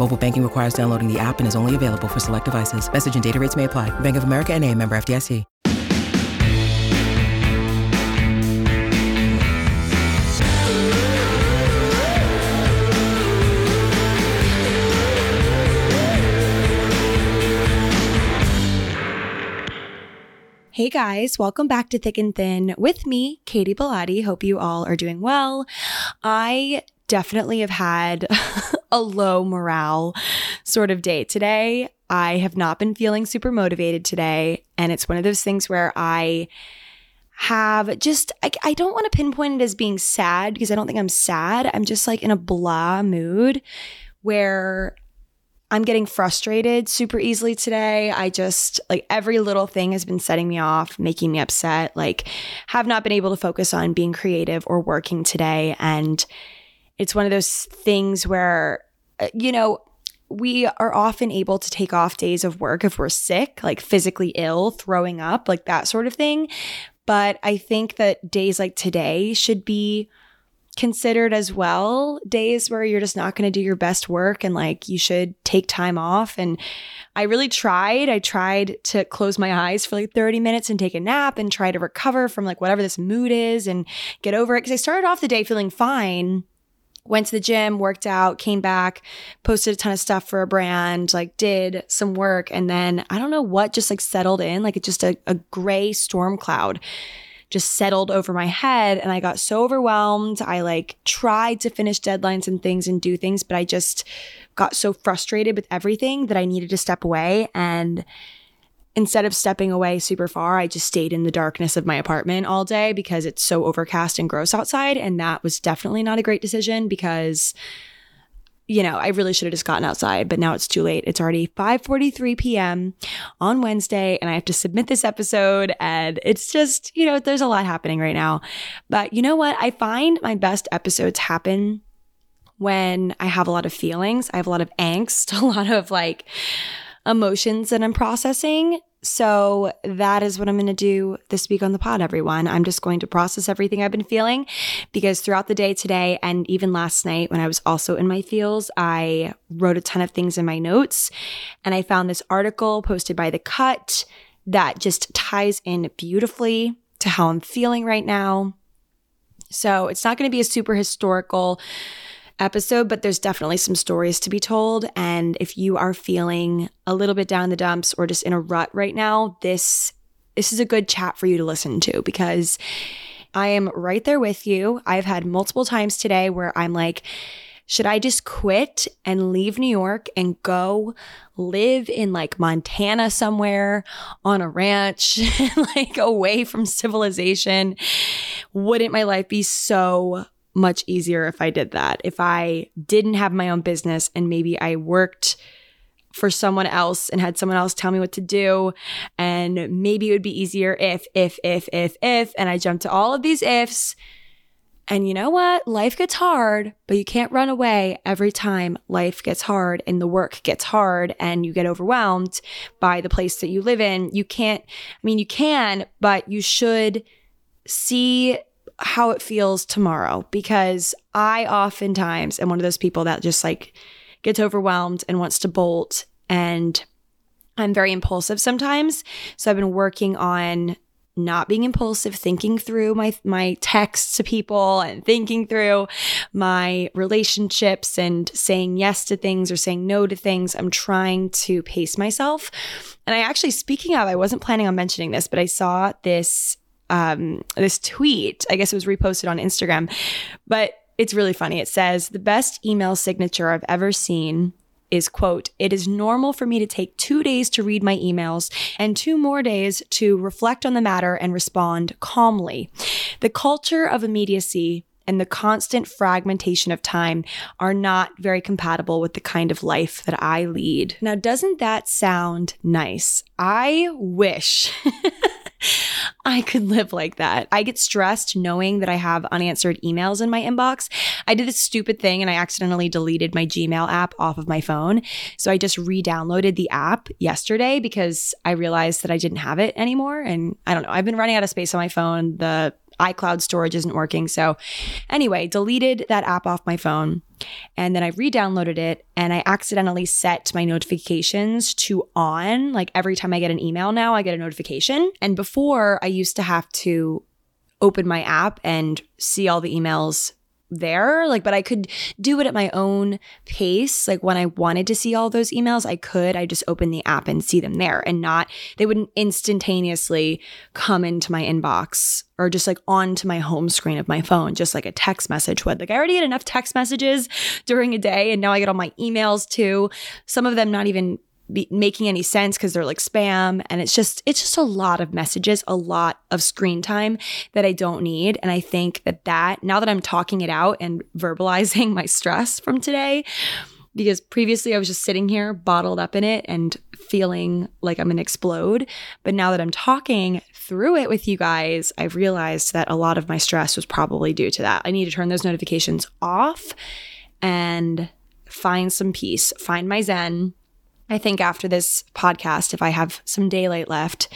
Mobile banking requires downloading the app and is only available for select devices. Message and data rates may apply. Bank of America and a member FDIC. Hey guys, welcome back to Thick and Thin with me, Katy Bellotte. Hope you all are doing well. I definitely have had a low morale sort of day today. I have not been feeling super motivated today. And it's one of those things where I have just, I, I don't want to pinpoint it as being sad because I don't think I'm sad. I'm just like in a blah mood where I'm getting frustrated super easily today. I just like every little thing has been setting me off, making me upset. Like, have not been able to focus on being creative or working today. And it's one of those things where, uh, you know, we are often able to take off days of work if we're sick, like physically ill, throwing up, like that sort of thing. But I think that days like today should be considered as well days where you're just not going to do your best work and like you should take time off and I really tried I tried to close my eyes for like 30 minutes and take a nap and try to recover from like whatever this mood is and get over it cuz I started off the day feeling fine went to the gym, worked out, came back, posted a ton of stuff for a brand, like did some work. And then I don't know what just like settled in, like it just a, a gray storm cloud just settled over my head and I got so overwhelmed. I like tried to finish deadlines and things and do things, but I just got so frustrated with everything that I needed to step away and instead of stepping away super far, I just stayed in the darkness of my apartment all day because it's so overcast and gross outside. And that was definitely not a great decision because you know, I really should have just gotten outside, but now it's too late. It's already 5:43 p.m. on Wednesday and I have to submit this episode and it's just, you know, there's a lot happening right now. But you know what? I find my best episodes happen when I have a lot of feelings. I have a lot of angst, a lot of like emotions that I'm processing so that is what I'm going to do this week on the pod, everyone. I'm just going to process everything I've been feeling because throughout the day today and even last night when I was also in my feels, I wrote a ton of things in my notes and I found this article posted by The Cut that just ties in beautifully to how I'm feeling right now. So it's not going to be a super historical episode, but there's definitely some stories to be told. And if you are feeling a little bit down the dumps or just in a rut right now, this this is a good chat for you to listen to because I am right there with you. I've had multiple times today where I'm like, should I just quit and leave New York and go live in like Montana somewhere on a ranch, like away from civilization? Wouldn't my life be so much easier if I did that. If I didn't have my own business and maybe I worked for someone else and had someone else tell me what to do. And maybe it would be easier if, if, if, if, if. And I jumped to all of these ifs. And you know what? Life gets hard, but you can't run away every time life gets hard and the work gets hard and you get overwhelmed by the place that you live in. You can't, I mean, you can, but you should see how it feels tomorrow because I oftentimes am one of those people that just like gets overwhelmed and wants to bolt and I'm very impulsive sometimes. So I've been working on not being impulsive, thinking through my my texts to people and thinking through my relationships and saying yes to things or saying no to things. I'm trying to pace myself. And I actually speaking of, I wasn't planning on mentioning this, but I saw this um this tweet. I guess it was reposted on Instagram. But it's really funny. It says the best email signature I've ever seen is quote, it is normal for me to take two days to read my emails and two more days to reflect on the matter and respond calmly. The culture of immediacy and the constant fragmentation of time are not very compatible with the kind of life that I lead. Now, doesn't that sound nice? I wish I could live like that. I get stressed knowing that I have unanswered emails in my inbox. I did this stupid thing and I accidentally deleted my Gmail app off of my phone. So I just re downloaded the app yesterday because I realized that I didn't have it anymore. And I don't know, I've been running out of space on my phone. The iCloud storage isn't working. So, anyway, deleted that app off my phone. And then I re downloaded it and I accidentally set my notifications to on. Like every time I get an email now, I get a notification. And before, I used to have to open my app and see all the emails there like but i could do it at my own pace. Like when i wanted to see all those emails i could. I just open the app and see them there and not they wouldn't instantaneously come into my inbox or just like onto my home screen of my phone just like a text message would. Like i already had enough text messages during a day and now i get all my emails too. Some of them not even be making any sense because they're like spam and it's just it's just a lot of messages a lot of screen time that i don't need and i think that that now that i'm talking it out and verbalizing my stress from today because previously i was just sitting here bottled up in it and feeling like i'm gonna explode but now that i'm talking through it with you guys i've realized that a lot of my stress was probably due to that. I need to turn those notifications off and find some peace find my zen I think after this podcast, if I have some daylight left,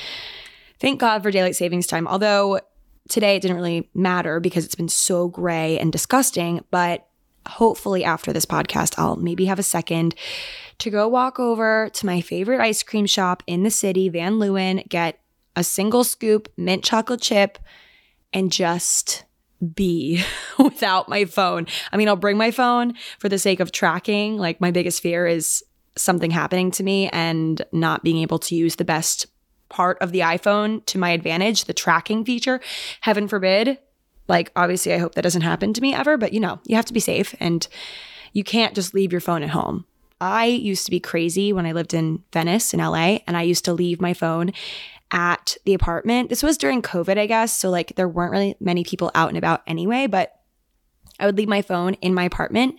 thank God for daylight savings time. Although today it didn't really matter because it's been so gray and disgusting, but hopefully after this podcast, I'll maybe have a second to go walk over to my favorite ice cream shop in the city, Van Leeuwen, get a single scoop mint chocolate chip, and just be without my phone. I mean, I'll bring my phone for the sake of tracking. Like, my biggest fear is something happening to me and not being able to use the best part of the iPhone to my advantage, the tracking feature. Heaven forbid. Like, obviously, I hope that doesn't happen to me ever, but you know, you have to be safe and you can't just leave your phone at home. I used to be crazy when I lived in Venice in LA, and I used to leave my phone at the apartment. This was during COVID, I guess. So, like, there weren't really many people out and about anyway, but I would leave my phone in my apartment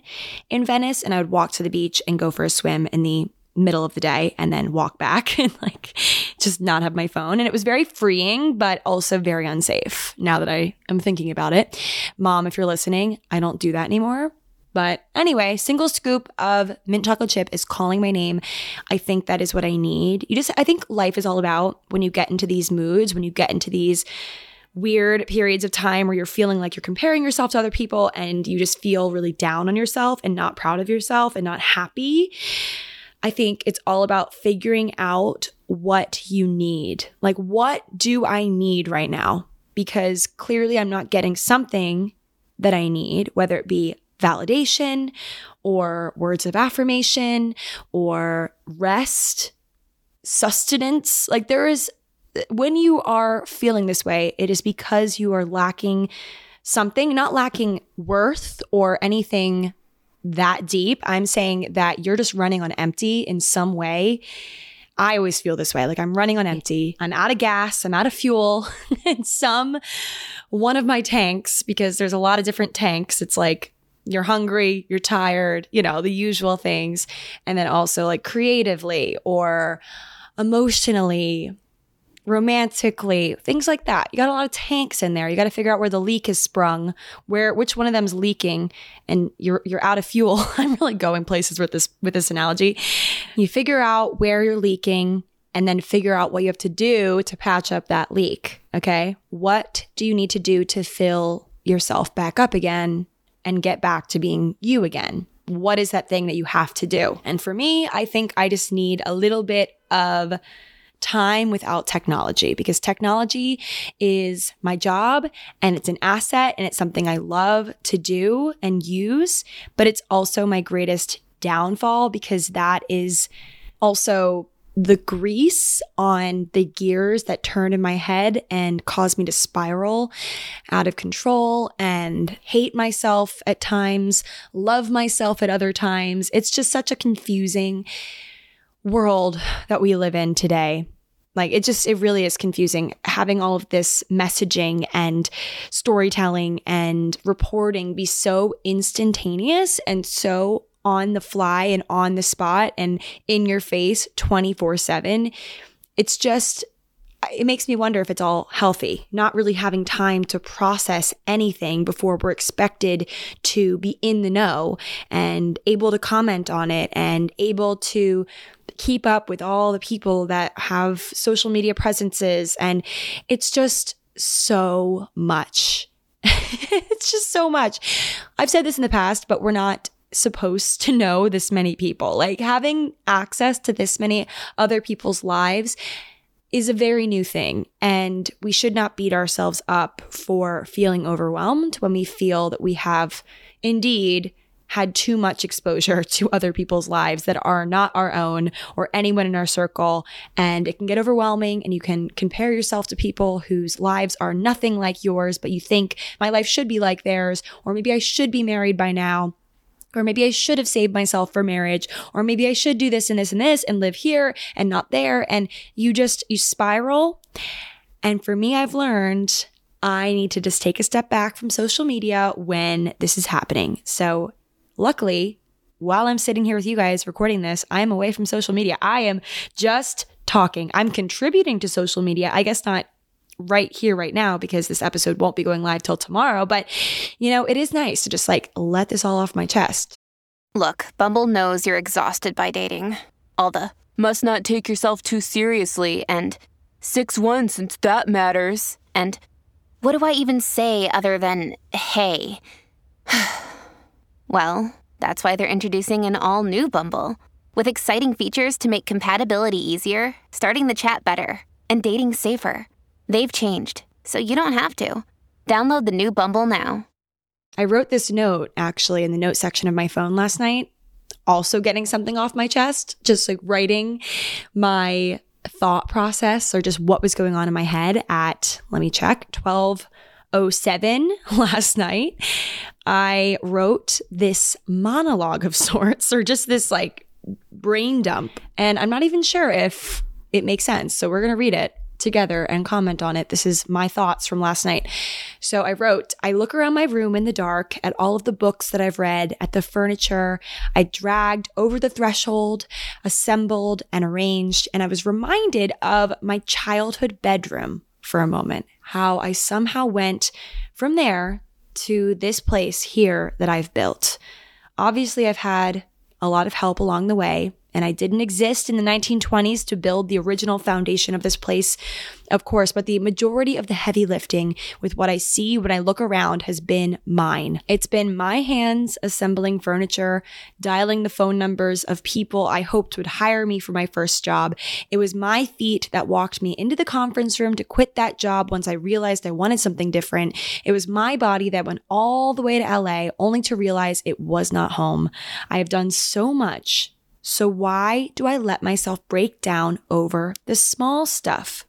in Venice and I would walk to the beach and go for a swim in the middle of the day and then walk back and like just not have my phone. And it was very freeing, but also very unsafe now that I am thinking about it. Mom, if you're listening, I don't do that anymore. But anyway, single scoop of mint chocolate chip is calling my name. I think that is what I need. You just, I think life is all about when you get into these moods, when you get into these weird periods of time where you're feeling like you're comparing yourself to other people and you just feel really down on yourself and not proud of yourself and not happy. I think it's all about figuring out what you need. Like, what do I need right now? Because clearly I'm not getting something that I need, whether it be validation or words of affirmation or rest, sustenance. Like, there is when you are feeling this way, it is because you are lacking something, not lacking worth or anything that deep. I'm saying that you're just running on empty in some way. I always feel this way like I'm running on empty. I'm out of gas, I'm out of fuel in some one of my tanks because there's a lot of different tanks. It's like you're hungry, you're tired, you know, the usual things. And then also like creatively or emotionally romantically, things like that. You got a lot of tanks in there. You got to figure out where the leak is sprung, where which one of them's leaking, and you're you're out of fuel. I'm really going places with this with this analogy. You figure out where you're leaking and then figure out what you have to do to patch up that leak, okay? What do you need to do to fill yourself back up again and get back to being you again? What is that thing that you have to do? And for me, I think I just need a little bit of time without technology because technology is my job and it's an asset and it's something I love to do and use, but it's also my greatest downfall because that is also the grease on the gears that turn in my head and cause me to spiral out of control and hate myself at times, love myself at other times. It's just such a confusing world that we live in today. Like it just, it really is confusing having all of this messaging and storytelling and reporting be so instantaneous and so on the fly and on the spot and in your face 24 7. It's just, it makes me wonder if it's all healthy, not really having time to process anything before we're expected to be in the know and able to comment on it and able to keep up with all the people that have social media presences. And it's just so much. it's just so much. I've said this in the past, but we're not supposed to know this many people. Like having access to this many other people's lives is a very new thing. And we should not beat ourselves up for feeling overwhelmed when we feel that we have indeed had too much exposure to other people's lives that are not our own or anyone in our circle. And it can get overwhelming, and you can compare yourself to people whose lives are nothing like yours, but you think my life should be like theirs, or maybe I should be married by now. Or maybe I should have saved myself for marriage, or maybe I should do this and this and this and live here and not there. And you just, you spiral. And for me, I've learned I need to just take a step back from social media when this is happening. So Luckily, while I'm sitting here with you guys recording this, I am away from social media. I am just talking. I'm contributing to social media. I guess not right here, right now, because this episode won't be going live till tomorrow. But, you know, it is nice to just like let this all off my chest. Look, Bumble knows you're exhausted by dating. All the must not take yourself too seriously and 6 1 since that matters. And what do I even say other than hey? Well, that's why they're introducing an all new Bumble with exciting features to make compatibility easier, starting the chat better, and dating safer. They've changed, so you don't have to. Download the new Bumble now. I wrote this note actually in the note section of my phone last night, also getting something off my chest, just like writing my thought process or just what was going on in my head at, let me check, 1207 last night, I wrote this monologue of sorts, or just this like brain dump. And I'm not even sure if it makes sense. So we're going to read it together and comment on it. This is my thoughts from last night. So I wrote, I look around my room in the dark at all of the books that I've read, at the furniture I dragged over the threshold, assembled and arranged, and I was reminded of my childhood bedroom for a moment, how I somehow went from there to this place here that I've built. Obviously, I've had a lot of help along the way and I didn't exist in the 1920s to build the original foundation of this place, of course, but the majority of the heavy lifting with what I see when I look around has been mine. It's been my hands assembling furniture, dialing the phone numbers of people I hoped would hire me for my first job. It was my feet that walked me into the conference room to quit that job once I realized I wanted something different. It was my body that went all the way to LA only to realize it was not home. I have done so much so, why do I let myself break down over the small stuff?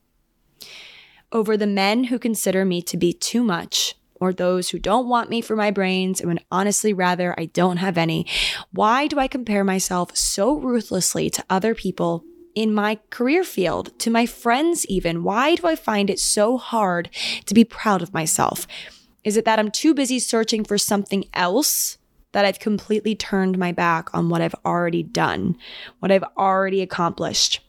Over the men who consider me to be too much, or those who don't want me for my brains and would honestly rather I don't have any? Why do I compare myself so ruthlessly to other people in my career field, to my friends even? Why do I find it so hard to be proud of myself? Is it that I'm too busy searching for something else that I've completely turned my back on what I've already done, what I've already accomplished.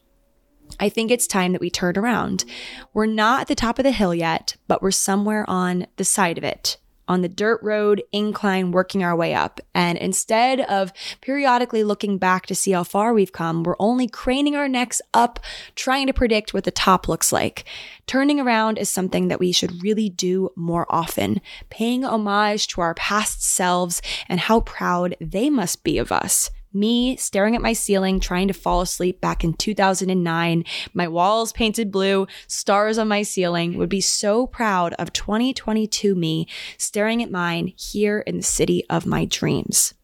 I think it's time that we turn around. We're not at the top of the hill yet, but we're somewhere on the side of it on the dirt road incline working our way up. And instead of periodically looking back to see how far we've come, we're only craning our necks up, trying to predict what the top looks like. Turning around is something that we should really do more often, paying homage to our past selves and how proud they must be of us. Me staring at my ceiling, trying to fall asleep back in 2009, my walls painted blue, stars on my ceiling, would be so proud of 2022 me staring at mine here in the city of my dreams.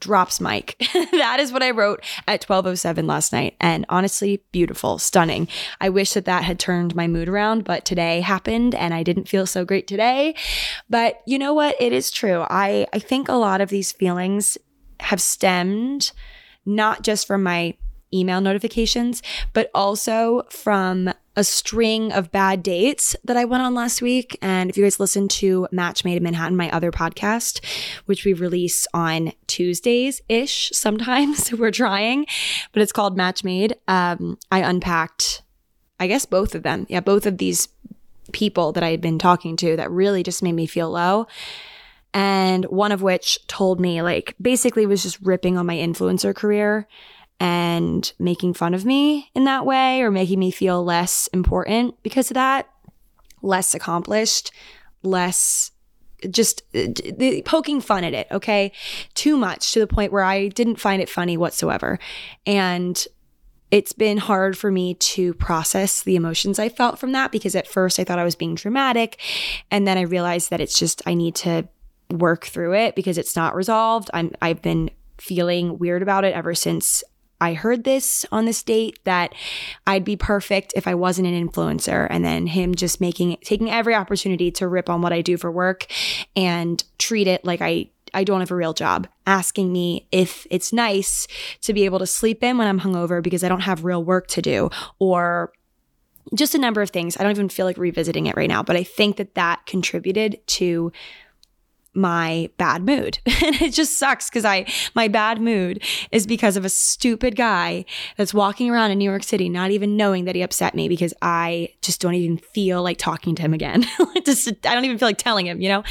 Drops mic. that is what I wrote at 12:07 last night and honestly beautiful, stunning. I wish that that had turned my mood around, but today happened and I didn't feel so great today. But you know what? It is true. I I think a lot of these feelings have stemmed not just from my email notifications, but also from a string of bad dates that I went on last week. And if you guys listen to Match Made in Manhattan, my other podcast, which we release on Tuesdays ish sometimes, we're trying, but it's called Match Made. Um, I unpacked, I guess, both of them. Yeah, both of these people that I had been talking to that really just made me feel low and one of which told me like basically was just ripping on my influencer career and making fun of me in that way or making me feel less important because of that, less accomplished, less just uh, poking fun at it, okay? Too much to the point where I didn't find it funny whatsoever. And it's been hard for me to process the emotions I felt from that because at first I thought I was being dramatic. And then I realized that it's just, I need to work through it because it's not resolved. I'm I've been feeling weird about it ever since I heard this on this date that I'd be perfect if I wasn't an influencer and then him just making taking every opportunity to rip on what I do for work and treat it like I I don't have a real job, asking me if it's nice to be able to sleep in when I'm hungover because I don't have real work to do or just a number of things. I don't even feel like revisiting it right now, but I think that that contributed to my bad mood. and it just sucks because I, my bad mood is because of a stupid guy that's walking around in New York City, not even knowing that he upset me because I just don't even feel like talking to him again. just, I don't even feel like telling him, you know?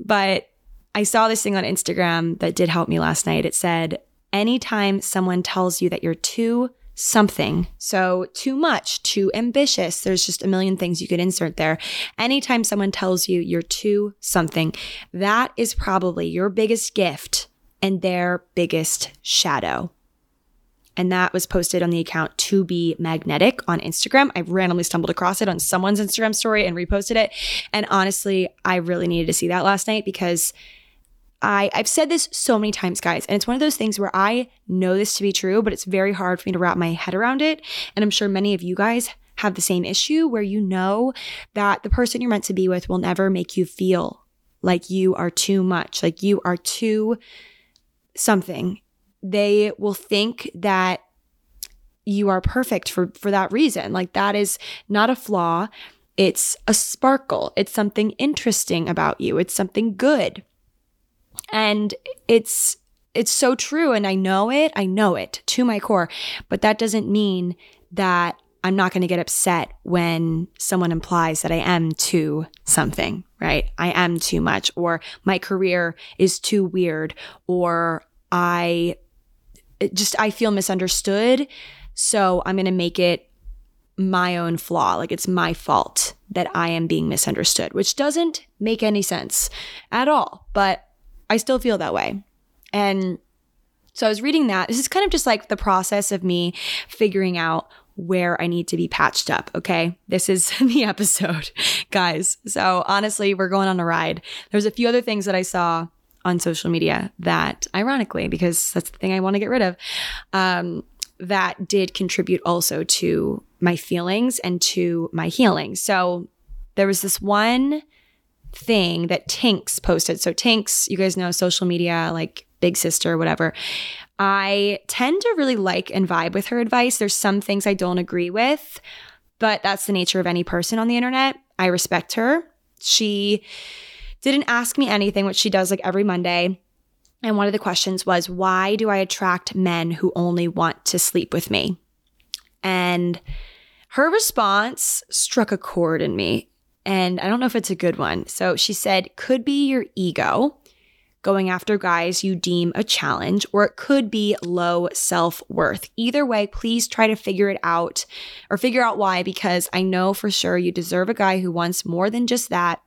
But I saw this thing on Instagram that did help me last night. It said, anytime someone tells you that you're too something. So, too much, too ambitious. There's just a million things you could insert there. Anytime someone tells you you're too something, that is probably your biggest gift and their biggest shadow. And that was posted on the account to be magnetic on Instagram. I randomly stumbled across it on someone's Instagram story and reposted it. And honestly, I really needed to see that last night because I, I've said this so many times, guys, and it's one of those things where I know this to be true, but it's very hard for me to wrap my head around it. And I'm sure many of you guys have the same issue where you know that the person you're meant to be with will never make you feel like you are too much, like you are too something. They will think that you are perfect for for that reason. Like that is not a flaw. It's a sparkle. It's something interesting about you. It's something good. And it's it's so true and I know it. I know it to my core. But that doesn't mean that I'm not going to get upset when someone implies that I am too something, right? I am too much or my career is too weird or I just I feel misunderstood. So I'm going to make it my own flaw. Like it's my fault that I am being misunderstood, which doesn't make any sense at all. But I still feel that way. And so I was reading that. This is kind of just like the process of me figuring out where I need to be patched up. Okay. This is the episode, guys. So honestly, we're going on a ride. There's a few other things that I saw on social media that, ironically, because that's the thing I want to get rid of, um, that did contribute also to my feelings and to my healing. So there was this one thing that Tinx posted. So Tinx, you guys know social media, like Big Sister, whatever. I tend to really like and vibe with her advice. There's some things I don't agree with, but that's the nature of any person on the internet. I respect her. She didn't ask me anything, which she does like every Monday. And one of the questions was, why do I attract men who only want to sleep with me? And her response struck a chord in me. And I don't know if it's a good one. So she said, could be your ego going after guys you deem a challenge, or it could be low self worth. Either way, please try to figure it out or figure out why, because I know for sure you deserve a guy who wants more than just that.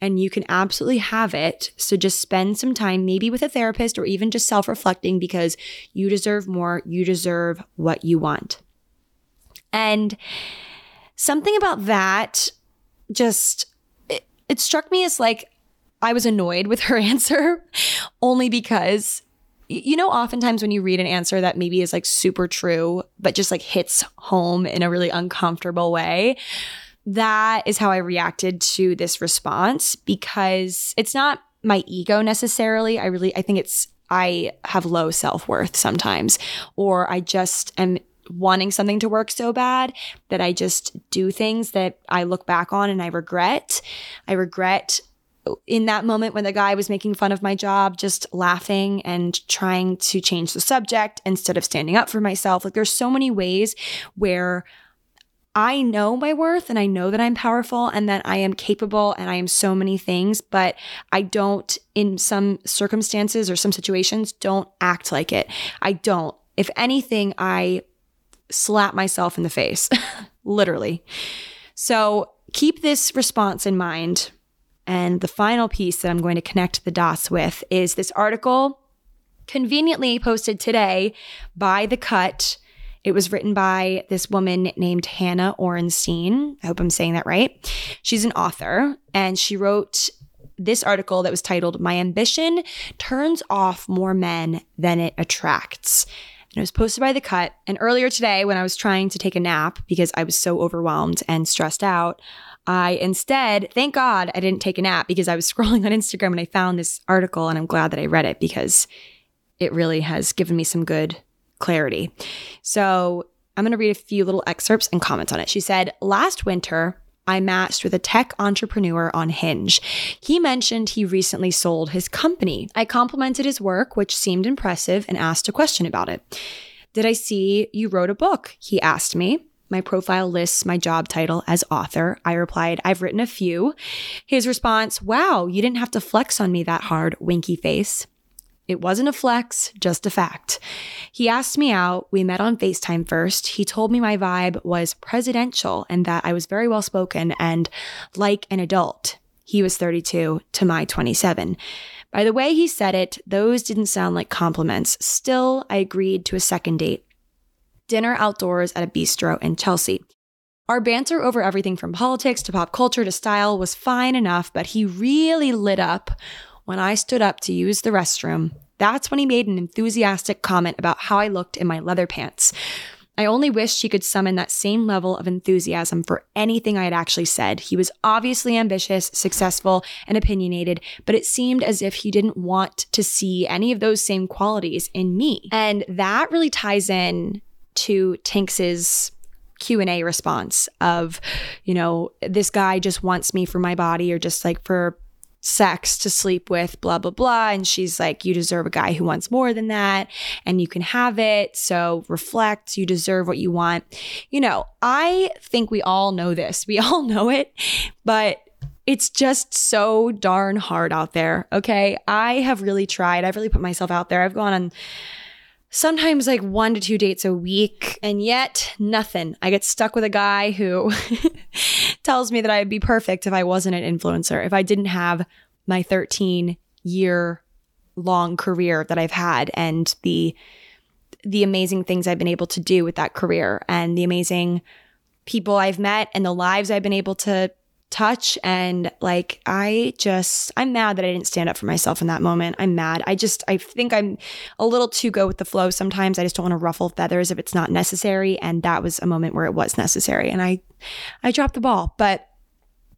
And you can absolutely have it. So just spend some time, maybe with a therapist or even just self reflecting, because you deserve more. You deserve what you want. And something about that just, it, it struck me as like, I was annoyed with her answer only because you know oftentimes when you read an answer that maybe is like super true but just like hits home in a really uncomfortable way that is how I reacted to this response because it's not my ego necessarily. I really I think it's I have low self-worth sometimes or I just am wanting something to work so bad that I just do things that I look back on and I regret. I regret in that moment when the guy was making fun of my job, just laughing and trying to change the subject instead of standing up for myself. Like there's so many ways where I know my worth and I know that I'm powerful and that I am capable and I am so many things, but I don't, in some circumstances or some situations, don't act like it. I don't. If anything, I slap myself in the face, literally. So keep this response in mind and the final piece that I'm going to connect the dots with is this article conveniently posted today by The Cut. It was written by this woman named Hannah Orenstein. I hope I'm saying that right. She's an author, and she wrote this article that was titled My Ambition Turns Off More Men Than It Attracts. And it was posted by The Cut. And earlier today, when I was trying to take a nap because I was so overwhelmed and stressed out, I instead, thank God I didn't take a nap because I was scrolling on Instagram and I found this article and I'm glad that I read it because it really has given me some good clarity. So I'm going to read a few little excerpts and comments on it. She said, Last winter, I matched with a tech entrepreneur on Hinge. He mentioned he recently sold his company. I complimented his work, which seemed impressive, and asked a question about it. Did I see you wrote a book? He asked me. My profile lists my job title as author. I replied, I've written a few. His response, Wow, you didn't have to flex on me that hard, winky face. It wasn't a flex, just a fact. He asked me out. We met on FaceTime first. He told me my vibe was presidential and that I was very well spoken and like an adult. He was 32 to my 27. By the way he said it, those didn't sound like compliments. Still, I agreed to a second date dinner outdoors at a bistro in Chelsea. Our banter over everything from politics to pop culture to style was fine enough, but he really lit up when I stood up to use the restroom. That's when he made an enthusiastic comment about how I looked in my leather pants. I only wished he could summon that same level of enthusiasm for anything I had actually said. He was obviously ambitious, successful, and opinionated, but it seemed as if he didn't want to see any of those same qualities in me. And that really ties in to Tinx's Q&A response of, you know, this guy just wants me for my body or just like for sex to sleep with, blah, blah, blah. And she's like, you deserve a guy who wants more than that and you can have it. So reflect, you deserve what you want. You know, I think we all know this. We all know it, but it's just so darn hard out there. Okay. I have really tried. I've really put myself out there. I've gone on sometimes like one to two dates a week, and yet nothing. I get stuck with a guy who tells me that I'd be perfect if I wasn't an influencer, if I didn't have my 13 year long career that I've had and the the amazing things I've been able to do with that career and the amazing people I've met and the lives I've been able to touch and like I just I'm mad that I didn't stand up for myself in that moment. I'm mad. I just I think I'm a little too go with the flow sometimes. I just don't want to ruffle feathers if it's not necessary and that was a moment where it was necessary and I I dropped the ball. But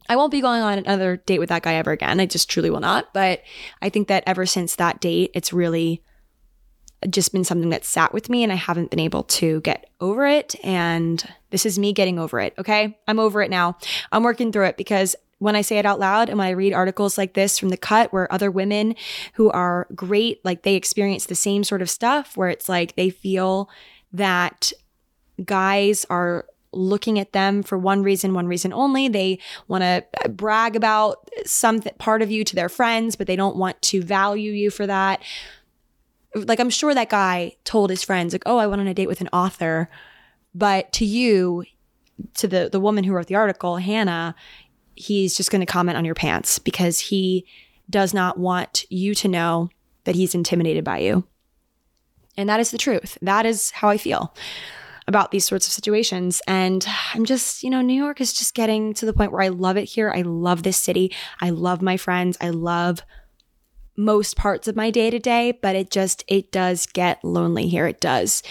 I won't be going on another date with that guy ever again. I just truly will not. But I think that ever since that date, it's really just been something that sat with me and I haven't been able to get over it. And this is me getting over it. Okay. I'm over it now. I'm working through it because when I say it out loud and when I read articles like this from the cut where other women who are great, like they experience the same sort of stuff where it's like they feel that guys are looking at them for one reason, one reason only. They want to brag about some part of you to their friends, but they don't want to value you for that. Like, I'm sure that guy told his friends, like, oh, I went on a date with an author. But to you, to the, the woman who wrote the article, Hannah, he's just going to comment on your pants because he does not want you to know that he's intimidated by you. And that is the truth. That is how I feel about these sorts of situations. And I'm just, you know, New York is just getting to the point where I love it here. I love this city. I love my friends. I love most parts of my day to day, but it just it does get lonely here. It does.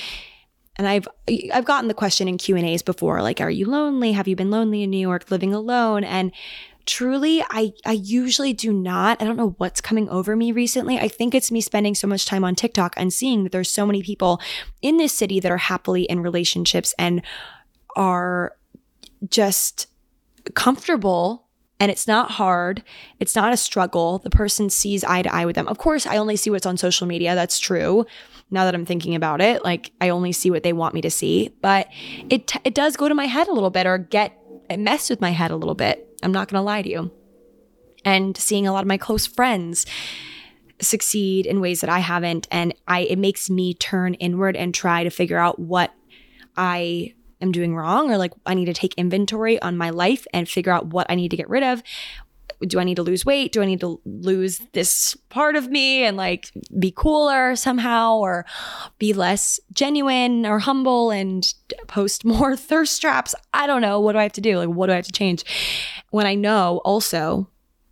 And I've I've gotten the question in Q&As before like are you lonely? Have you been lonely in New York living alone? And truly I I usually do not. I don't know what's coming over me recently. I think it's me spending so much time on TikTok and seeing that there's so many people in this city that are happily in relationships and are just comfortable and it's not hard. It's not a struggle. The person sees eye to eye with them. Of course, I only see what's on social media. That's true. Now that I'm thinking about it, like I only see what they want me to see, but it t- it does go to my head a little bit or get mess with my head a little bit. I'm not going to lie to you. And seeing a lot of my close friends succeed in ways that I haven't and I it makes me turn inward and try to figure out what I am doing wrong or like I need to take inventory on my life and figure out what I need to get rid of. Do I need to lose weight? Do I need to lose this part of me and like be cooler somehow or be less genuine or humble and post more thirst traps? I don't know. What do I have to do? Like, what do I have to change? When I know also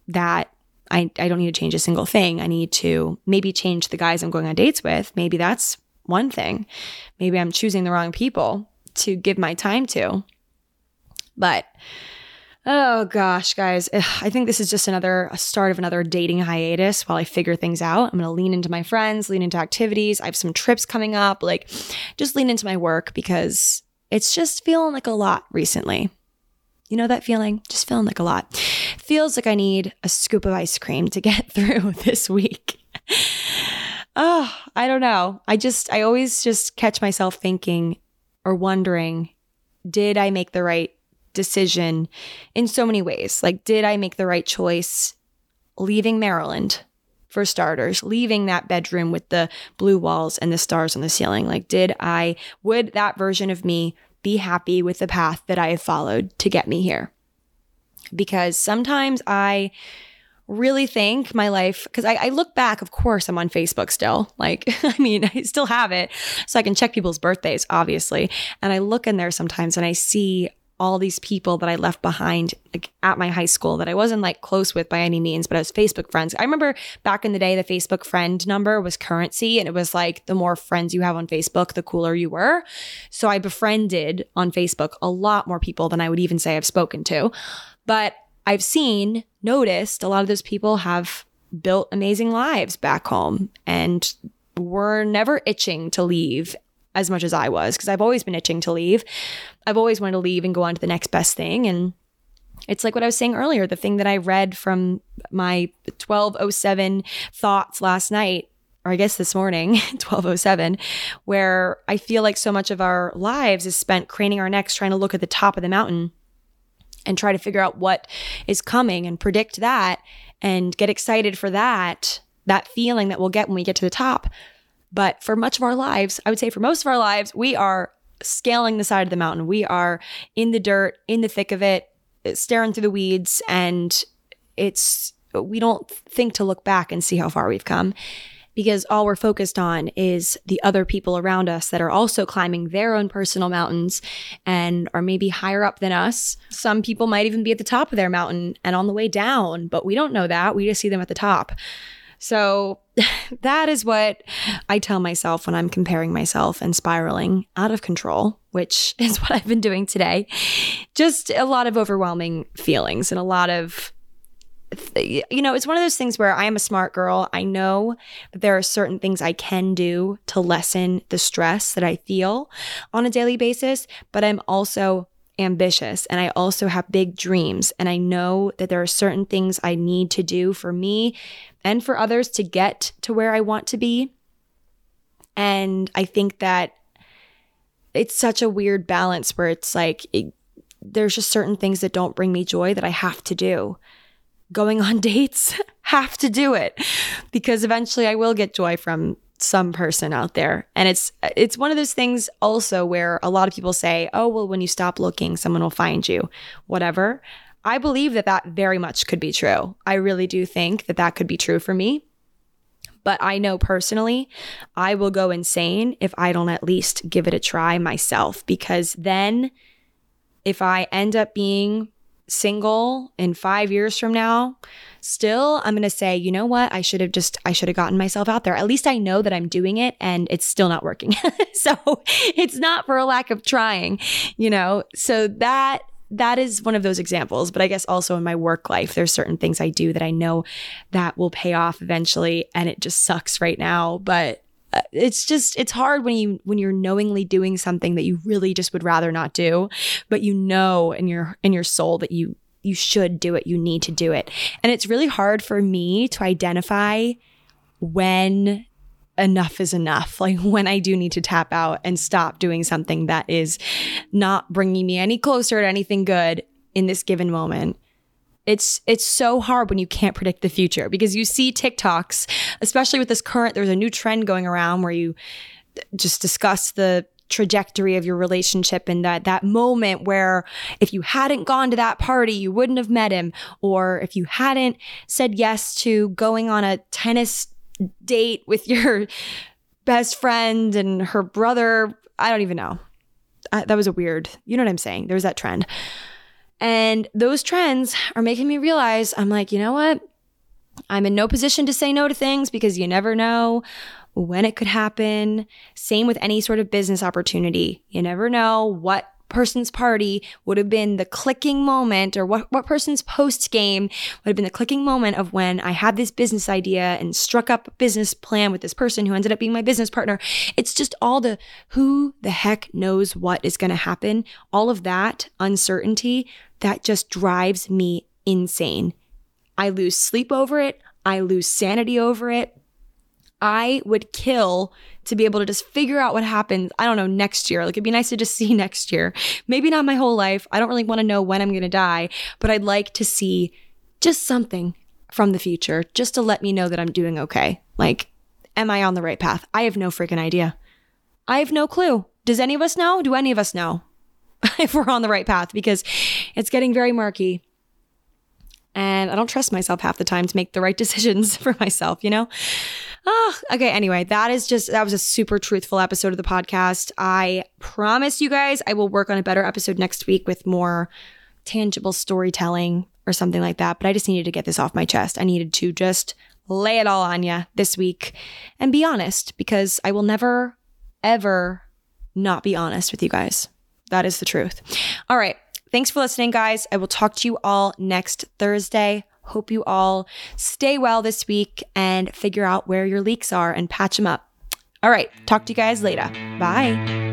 that I, I don't need to change a single thing. I need to maybe change the guys I'm going on dates with. Maybe that's one thing. Maybe I'm choosing the wrong people to give my time to. But oh gosh, guys, I think this is just another start of another dating hiatus while I figure things out. I'm going to lean into my friends, lean into activities. I have some trips coming up, like just lean into my work because it's just feeling like a lot recently. You know that feeling? Just feeling like a lot. Feels like I need a scoop of ice cream to get through this week. oh, I don't know. I just, I always just catch myself thinking, or wondering, did I make the right decision in so many ways? Like, did I make the right choice leaving Maryland? For starters, leaving that bedroom with the blue walls and the stars on the ceiling. Like, did I, would that version of me be happy with the path that I have followed to get me here? Because sometimes I really think my life, because I, I, look back, of course, I'm on Facebook still. Like, I mean, I still have it. So I can check people's birthdays, obviously. And I look in there sometimes and I see all these people that I left behind like at my high school that I wasn't like close with by any means, but I was Facebook friends. I remember back in the day, the Facebook friend number was currency, and it was like the more friends you have on Facebook, the cooler you were. So I befriended on Facebook a lot more people than I would even say I've spoken to. But I've seen, noticed a lot of those people have built amazing lives back home and were never itching to leave as much as I was because I've always been itching to leave. I've always wanted to leave and go on to the next best thing. And it's like what I was saying earlier the thing that I read from my 1207 thoughts last night or I guess this morning, 1207, where I feel like so much of our lives is spent craning our necks trying to look at the top of the mountain and try to figure out what is coming and predict that and get excited for that, that feeling that we'll get when we get to the top. But for much of our lives, I would say for most of our lives, we are scaling the side of the mountain. We are in the dirt, in the thick of it, staring through the weeds, and it's we don't think to look back and see how far we've come because all we're focused on is the other people around us that are also climbing their own personal mountains and are maybe higher up than us. Some people might even be at the top of their mountain and on the way down, but we don't know that. We just see them at the top. So that is what I tell myself when I'm comparing myself and spiraling out of control, which is what I've been doing today. Just a lot of overwhelming feelings and a lot of you know, it's one of those things where I am a smart girl. I know that there are certain things I can do to lessen the stress that I feel on a daily basis, but I'm also ambitious and I also have big dreams. And I know that there are certain things I need to do for me and for others to get to where I want to be. And I think that it's such a weird balance where it's like it, there's just certain things that don't bring me joy that I have to do. Going on dates, have to do it because eventually I will get joy from some person out there. And it's it's one of those things also where a lot of people say, "Oh, well when you stop looking, someone will find you." Whatever. I believe that that very much could be true. I really do think that that could be true for me. But I know personally, I will go insane if I don't at least give it a try myself because then if I end up being single in 5 years from now, still I'm going to say, you know what? I should have just I should have gotten myself out there. At least I know that I'm doing it and it's still not working. so, it's not for a lack of trying, you know. So that that is one of those examples. But I guess also in my work life, there's certain things I do that I know that will pay off eventually, and it just sucks right now. But it's just it's hard when you when you're knowingly doing something that you really just would rather not do, but you know in your in your soul that you you should do it, you need to do it. And it's really hard for me to identify when enough is enough. Like when I do need to tap out and stop doing something that is not bringing me any closer to anything good in this given moment. It's it's so hard when you can't predict the future because you see TikToks, especially with this current there's a new trend going around where you just discuss the trajectory of your relationship and that that moment where if you hadn't gone to that party you wouldn't have met him or if you hadn't said yes to going on a tennis date with your best friend and her brother. I don't even know. I, that was a weird, you know what I'm saying? There's that trend. And those trends are making me realize I'm like, you know what? I'm in no position to say no to things because you never know when it could happen. Same with any sort of business opportunity. You never know what person's party would have been the clicking moment or what, what person's post game would have been the clicking moment of when I had this business idea and struck up a business plan with this person who ended up being my business partner. It's just all the who the heck knows what is going to happen. All of that uncertainty that just drives me insane. I lose sleep over it. I lose sanity over it. I would kill to be able to just figure out what happens, I don't know, next year. Like it'd be nice to just see next year. Maybe not my whole life. I don't really want to know when I'm going to die, but I'd like to see just something from the future just to let me know that I'm doing okay. Like, am I on the right path? I have no freaking idea. I have no clue. Does any of us know? Do any of us know if we're on the right path? Because it's getting very murky. And I don't trust myself half the time to make the right decisions for myself, you know? Oh, okay. Anyway, that is just, that was a super truthful episode of the podcast. I promise you guys I will work on a better episode next week with more tangible storytelling or something like that. But I just needed to get this off my chest. I needed to just lay it all on you this week and be honest because I will never, ever not be honest with you guys. That is the truth. All right. Thanks for listening, guys. I will talk to you all next Thursday. Hope you all stay well this week and figure out where your leaks are and patch them up. All right, talk to you guys later. Bye.